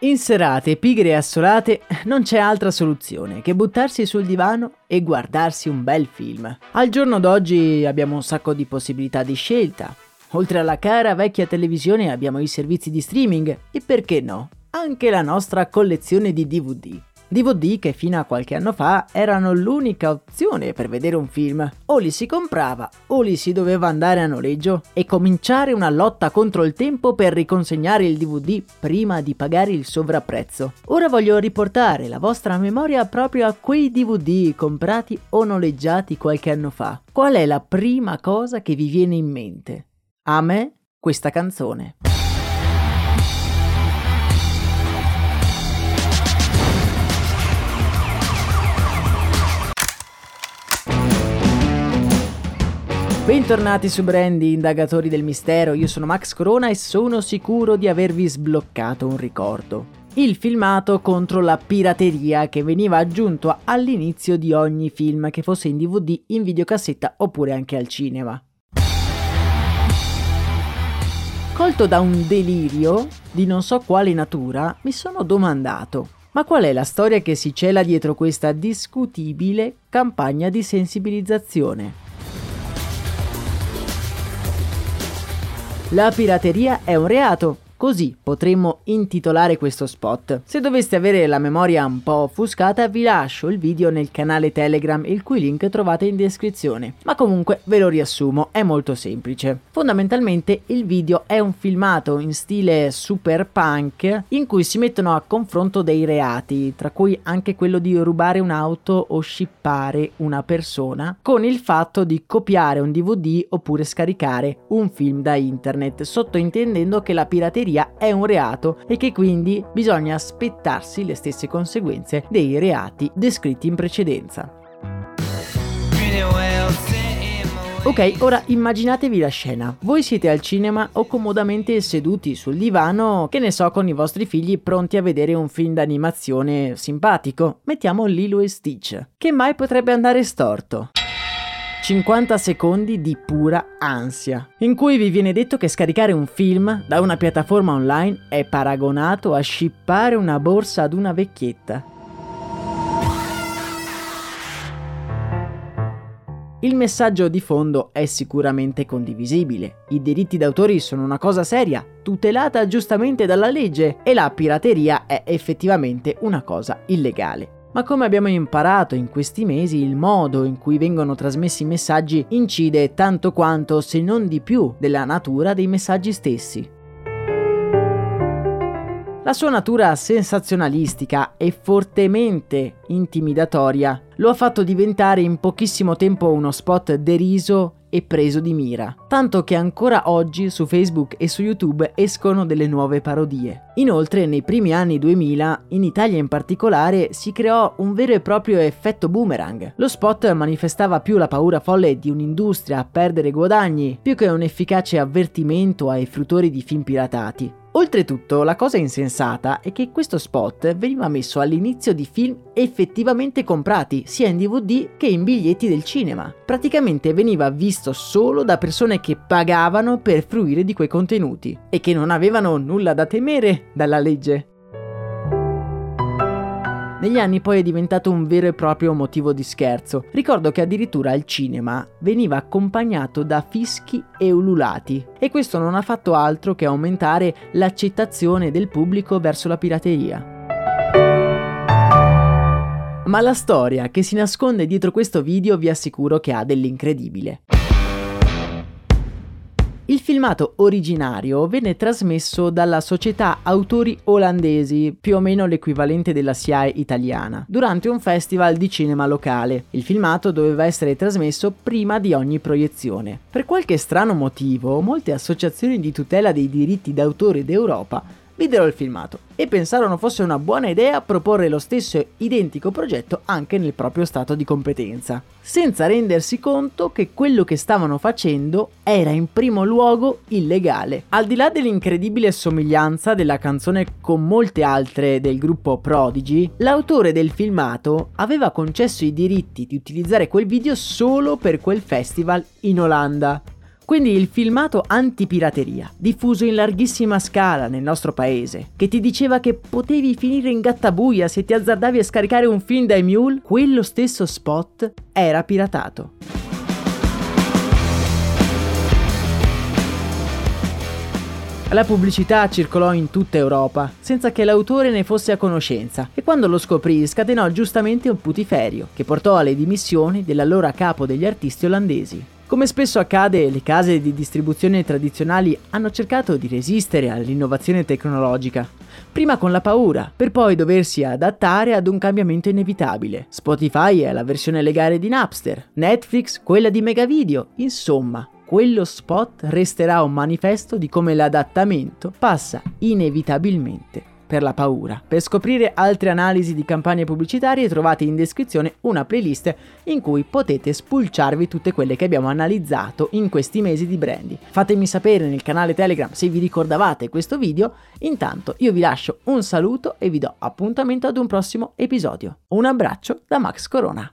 In serate pigre e assolate non c'è altra soluzione che buttarsi sul divano e guardarsi un bel film. Al giorno d'oggi abbiamo un sacco di possibilità di scelta. Oltre alla cara vecchia televisione abbiamo i servizi di streaming e perché no, anche la nostra collezione di DVD. DVD che fino a qualche anno fa erano l'unica opzione per vedere un film. O li si comprava o li si doveva andare a noleggio e cominciare una lotta contro il tempo per riconsegnare il DVD prima di pagare il sovrapprezzo. Ora voglio riportare la vostra memoria proprio a quei DVD comprati o noleggiati qualche anno fa. Qual è la prima cosa che vi viene in mente? A me questa canzone. Bentornati su Brandy, indagatori del mistero, io sono Max Corona e sono sicuro di avervi sbloccato un ricordo. Il filmato contro la pirateria che veniva aggiunto all'inizio di ogni film che fosse in DVD, in videocassetta oppure anche al cinema. Colto da un delirio di non so quale natura, mi sono domandato ma qual è la storia che si cela dietro questa discutibile campagna di sensibilizzazione? La pirateria è un reato, Così potremmo intitolare questo spot. Se doveste avere la memoria un po' offuscata vi lascio il video nel canale Telegram il cui link trovate in descrizione. Ma comunque ve lo riassumo, è molto semplice. Fondamentalmente il video è un filmato in stile super punk in cui si mettono a confronto dei reati, tra cui anche quello di rubare un'auto o shippare una persona, con il fatto di copiare un DVD oppure scaricare un film da internet, sottointendendo che la pirateria è un reato e che quindi bisogna aspettarsi le stesse conseguenze dei reati descritti in precedenza. Ok, ora immaginatevi la scena. Voi siete al cinema o comodamente seduti sul divano, che ne so, con i vostri figli pronti a vedere un film d'animazione simpatico. Mettiamo Lilo e Stitch. Che mai potrebbe andare storto? 50 secondi di pura ansia, in cui vi viene detto che scaricare un film da una piattaforma online è paragonato a scippare una borsa ad una vecchietta. Il messaggio di fondo è sicuramente condivisibile. I diritti d'autore sono una cosa seria, tutelata giustamente dalla legge, e la pirateria è effettivamente una cosa illegale ma come abbiamo imparato in questi mesi il modo in cui vengono trasmessi i messaggi incide tanto quanto, se non di più, della natura dei messaggi stessi. La sua natura sensazionalistica e fortemente intimidatoria lo ha fatto diventare in pochissimo tempo uno spot deriso e preso di mira, tanto che ancora oggi su Facebook e su YouTube escono delle nuove parodie. Inoltre, nei primi anni 2000, in Italia in particolare, si creò un vero e proprio effetto boomerang. Lo spot manifestava più la paura folle di un'industria a perdere guadagni, più che un efficace avvertimento ai fruttori di film piratati. Oltretutto, la cosa insensata è che questo spot veniva messo all'inizio di film effettivamente comprati, sia in DVD che in biglietti del cinema. Praticamente veniva visto solo da persone che pagavano per fruire di quei contenuti e che non avevano nulla da temere dalla legge. Negli anni poi è diventato un vero e proprio motivo di scherzo. Ricordo che addirittura al cinema veniva accompagnato da fischi e ululati e questo non ha fatto altro che aumentare l'accettazione del pubblico verso la pirateria. Ma la storia che si nasconde dietro questo video vi assicuro che ha dell'incredibile. Il filmato originario venne trasmesso dalla società autori olandesi, più o meno l'equivalente della SIAE italiana, durante un festival di cinema locale. Il filmato doveva essere trasmesso prima di ogni proiezione. Per qualche strano motivo, molte associazioni di tutela dei diritti d'autore d'Europa videro il filmato e pensarono fosse una buona idea proporre lo stesso identico progetto anche nel proprio stato di competenza, senza rendersi conto che quello che stavano facendo era in primo luogo illegale. Al di là dell'incredibile somiglianza della canzone con molte altre del gruppo Prodigy, l'autore del filmato aveva concesso i diritti di utilizzare quel video solo per quel festival in Olanda. Quindi il filmato antipirateria, diffuso in larghissima scala nel nostro paese, che ti diceva che potevi finire in gattabuia se ti azzardavi a scaricare un film dai mule, quello stesso spot era piratato. La pubblicità circolò in tutta Europa, senza che l'autore ne fosse a conoscenza, e quando lo scoprì scatenò giustamente un putiferio, che portò alle dimissioni dell'allora capo degli artisti olandesi. Come spesso accade, le case di distribuzione tradizionali hanno cercato di resistere all'innovazione tecnologica, prima con la paura, per poi doversi adattare ad un cambiamento inevitabile. Spotify è la versione legale di Napster, Netflix quella di Megavideo, insomma, quello spot resterà un manifesto di come l'adattamento passa inevitabilmente per la paura. Per scoprire altre analisi di campagne pubblicitarie trovate in descrizione una playlist in cui potete spulciarvi tutte quelle che abbiamo analizzato in questi mesi di branding. Fatemi sapere nel canale Telegram se vi ricordavate questo video, intanto io vi lascio un saluto e vi do appuntamento ad un prossimo episodio. Un abbraccio da Max Corona.